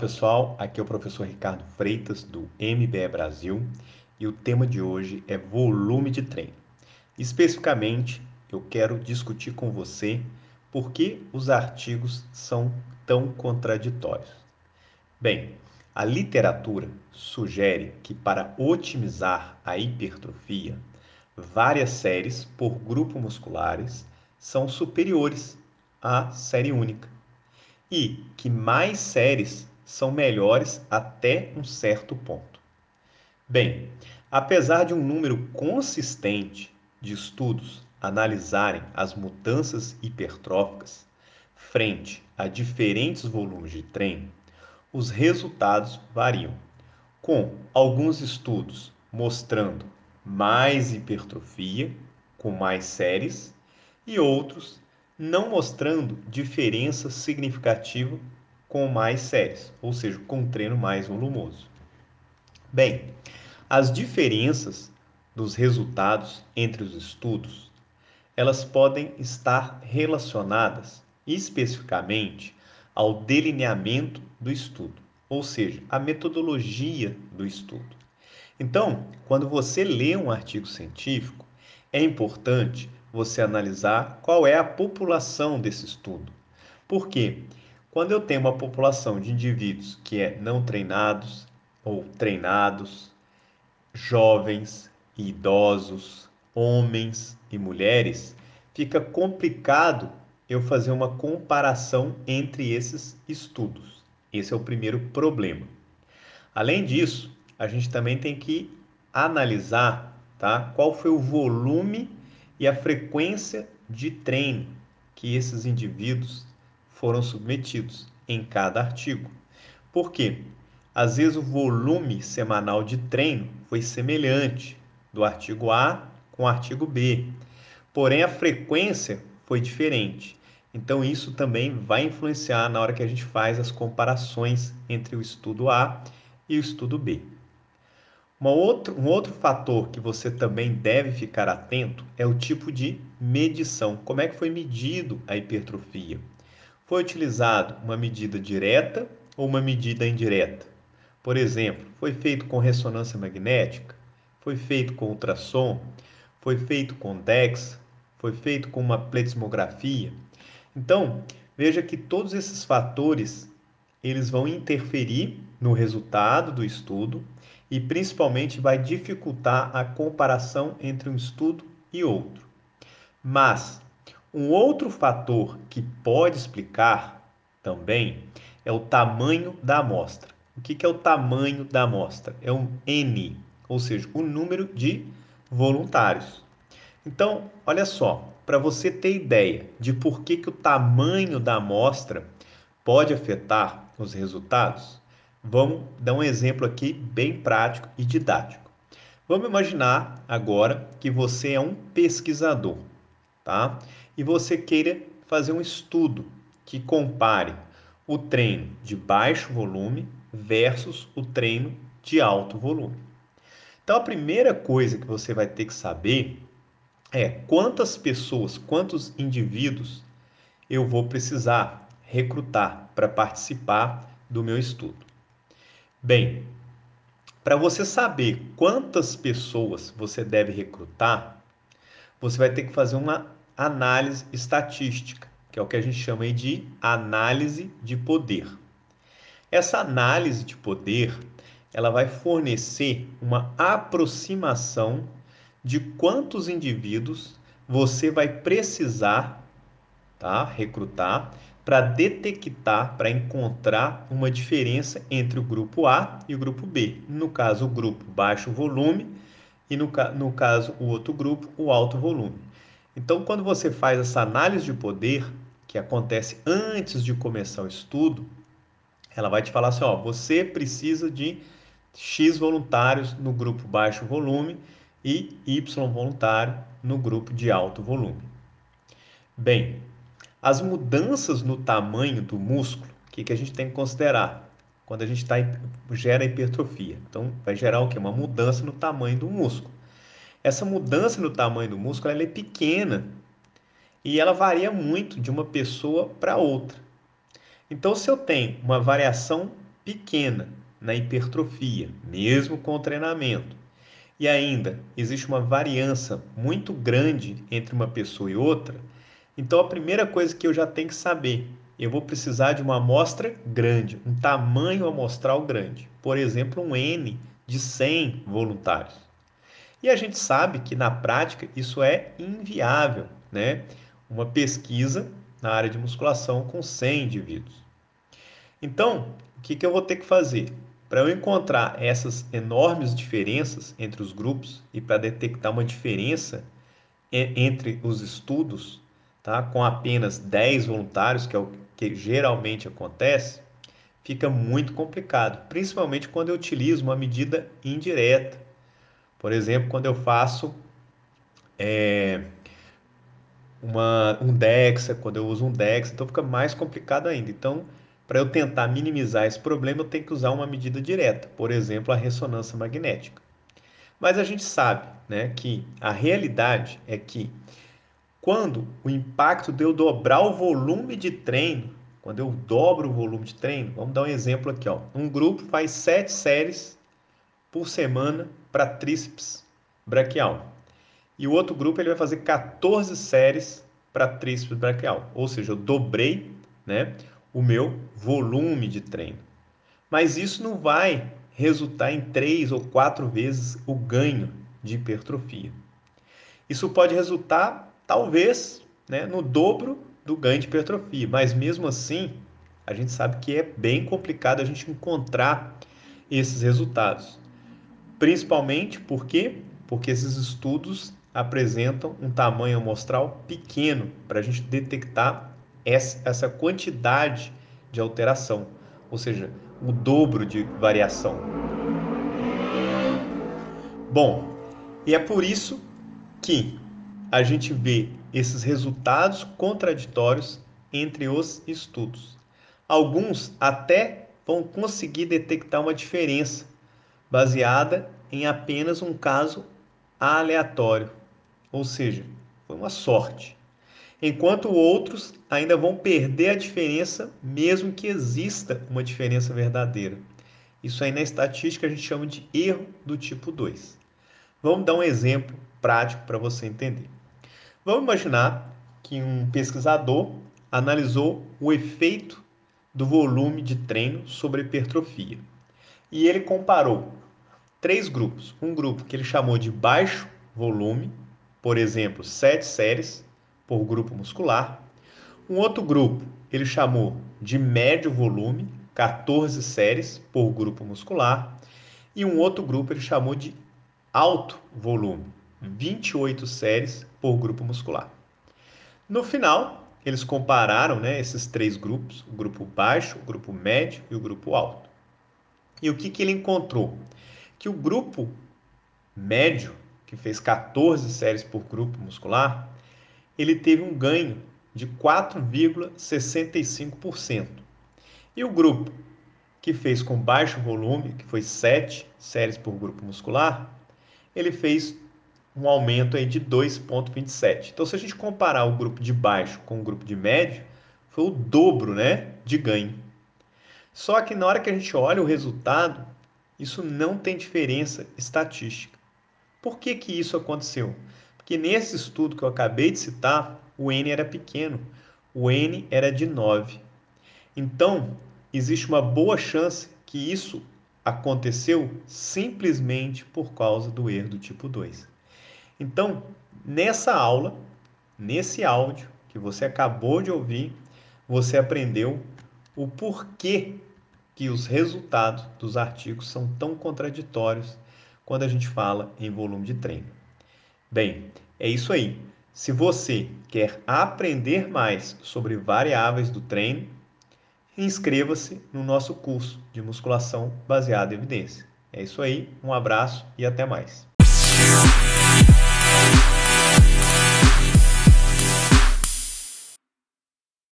pessoal, aqui é o professor Ricardo Freitas do MBE Brasil e o tema de hoje é volume de treino. Especificamente, eu quero discutir com você por que os artigos são tão contraditórios. Bem, a literatura sugere que para otimizar a hipertrofia, várias séries por grupo musculares são superiores à série única e que mais séries são melhores até um certo ponto. Bem, apesar de um número consistente de estudos analisarem as mudanças hipertróficas frente a diferentes volumes de treino, os resultados variam, com alguns estudos mostrando mais hipertrofia com mais séries e outros não mostrando diferença significativa com mais séries, ou seja, com treino mais volumoso. Bem, as diferenças dos resultados entre os estudos, elas podem estar relacionadas especificamente ao delineamento do estudo, ou seja, a metodologia do estudo. Então, quando você lê um artigo científico, é importante você analisar qual é a população desse estudo. Por quê? Quando eu tenho uma população de indivíduos que é não treinados ou treinados, jovens e idosos, homens e mulheres, fica complicado eu fazer uma comparação entre esses estudos. Esse é o primeiro problema. Além disso, a gente também tem que analisar tá, qual foi o volume e a frequência de treino que esses indivíduos foram submetidos em cada artigo. Por quê? Às vezes o volume semanal de treino foi semelhante do artigo A com o artigo B, porém a frequência foi diferente. Então isso também vai influenciar na hora que a gente faz as comparações entre o estudo A e o estudo B. Outro, um outro fator que você também deve ficar atento é o tipo de medição. Como é que foi medido a hipertrofia? Foi utilizado uma medida direta ou uma medida indireta? Por exemplo, foi feito com ressonância magnética? Foi feito com ultrassom? Foi feito com DEX? Foi feito com uma pletismografia? Então, veja que todos esses fatores eles vão interferir no resultado do estudo e principalmente vai dificultar a comparação entre um estudo e outro. Mas um outro fator que pode explicar também é o tamanho da amostra. O que é o tamanho da amostra? É um N, ou seja, o número de voluntários. Então, olha só, para você ter ideia de por que, que o tamanho da amostra pode afetar os resultados, Vamos dar um exemplo aqui bem prático e didático. Vamos imaginar agora que você é um pesquisador, tá? E você queira fazer um estudo que compare o treino de baixo volume versus o treino de alto volume. Então, a primeira coisa que você vai ter que saber é quantas pessoas, quantos indivíduos eu vou precisar recrutar para participar do meu estudo. Bem, para você saber quantas pessoas você deve recrutar, você vai ter que fazer uma análise estatística, que é o que a gente chama de análise de poder. Essa análise de poder, ela vai fornecer uma aproximação de quantos indivíduos você vai precisar, tá, recrutar para detectar, para encontrar uma diferença entre o grupo A e o grupo B. No caso, o grupo baixo volume e no, no caso, o outro grupo, o alto volume. Então, quando você faz essa análise de poder, que acontece antes de começar o estudo, ela vai te falar assim: ó, você precisa de X voluntários no grupo baixo volume e Y voluntário no grupo de alto volume. Bem, as mudanças no tamanho do músculo, o que, que a gente tem que considerar? Quando a gente tá, gera hipertrofia. Então, vai gerar o quê? Uma mudança no tamanho do músculo. Essa mudança no tamanho do músculo ela é pequena e ela varia muito de uma pessoa para outra. Então, se eu tenho uma variação pequena na hipertrofia, mesmo com o treinamento. E ainda existe uma variança muito grande entre uma pessoa e outra. Então a primeira coisa que eu já tenho que saber, eu vou precisar de uma amostra grande, um tamanho amostral grande. Por exemplo, um N de 100 voluntários. E a gente sabe que na prática isso é inviável, né? Uma pesquisa na área de musculação com 100 indivíduos. Então, o que, que eu vou ter que fazer? Para eu encontrar essas enormes diferenças entre os grupos e para detectar uma diferença entre os estudos, tá? com apenas 10 voluntários, que é o que geralmente acontece, fica muito complicado, principalmente quando eu utilizo uma medida indireta. Por exemplo, quando eu faço é, uma, um DEXA, quando eu uso um DEXA, então fica mais complicado ainda. Então, para eu tentar minimizar esse problema, eu tenho que usar uma medida direta, por exemplo, a ressonância magnética. Mas a gente sabe né, que a realidade é que quando o impacto de eu dobrar o volume de treino, quando eu dobro o volume de treino, vamos dar um exemplo aqui. Ó. Um grupo faz sete séries por semana para tríceps braquial. E o outro grupo ele vai fazer 14 séries para tríceps braquial. Ou seja, eu dobrei né, o meu volume de treino. Mas isso não vai resultar em três ou quatro vezes o ganho de hipertrofia. Isso pode resultar, talvez, né, no dobro do ganho de hipertrofia, mas mesmo assim, a gente sabe que é bem complicado a gente encontrar esses resultados. Principalmente porque porque esses estudos apresentam um tamanho amostral pequeno para a gente detectar essa quantidade de alteração, ou seja, o dobro de variação. Bom, e é por isso que a gente vê esses resultados contraditórios entre os estudos. Alguns até vão conseguir detectar uma diferença baseada em apenas um caso aleatório, ou seja, foi uma sorte enquanto outros ainda vão perder a diferença, mesmo que exista uma diferença verdadeira. Isso aí na estatística a gente chama de erro do tipo 2. Vamos dar um exemplo prático para você entender. Vamos imaginar que um pesquisador analisou o efeito do volume de treino sobre hipertrofia. E ele comparou três grupos. Um grupo que ele chamou de baixo volume, por exemplo, sete séries, por grupo muscular. Um outro grupo ele chamou de médio volume, 14 séries por grupo muscular. E um outro grupo ele chamou de alto volume, 28 séries por grupo muscular. No final, eles compararam né, esses três grupos, o grupo baixo, o grupo médio e o grupo alto. E o que, que ele encontrou? Que o grupo médio, que fez 14 séries por grupo muscular, ele teve um ganho de 4,65%. E o grupo que fez com baixo volume, que foi 7 séries por grupo muscular, ele fez um aumento aí de 2,27. Então, se a gente comparar o grupo de baixo com o grupo de médio, foi o dobro né, de ganho. Só que na hora que a gente olha o resultado, isso não tem diferença estatística. Por que, que isso aconteceu? que nesse estudo que eu acabei de citar, o N era pequeno, o N era de 9. Então, existe uma boa chance que isso aconteceu simplesmente por causa do erro do tipo 2. Então, nessa aula, nesse áudio que você acabou de ouvir, você aprendeu o porquê que os resultados dos artigos são tão contraditórios quando a gente fala em volume de treino. Bem, é isso aí. Se você quer aprender mais sobre variáveis do treino, inscreva-se no nosso curso de musculação baseada em evidência. É isso aí, um abraço e até mais.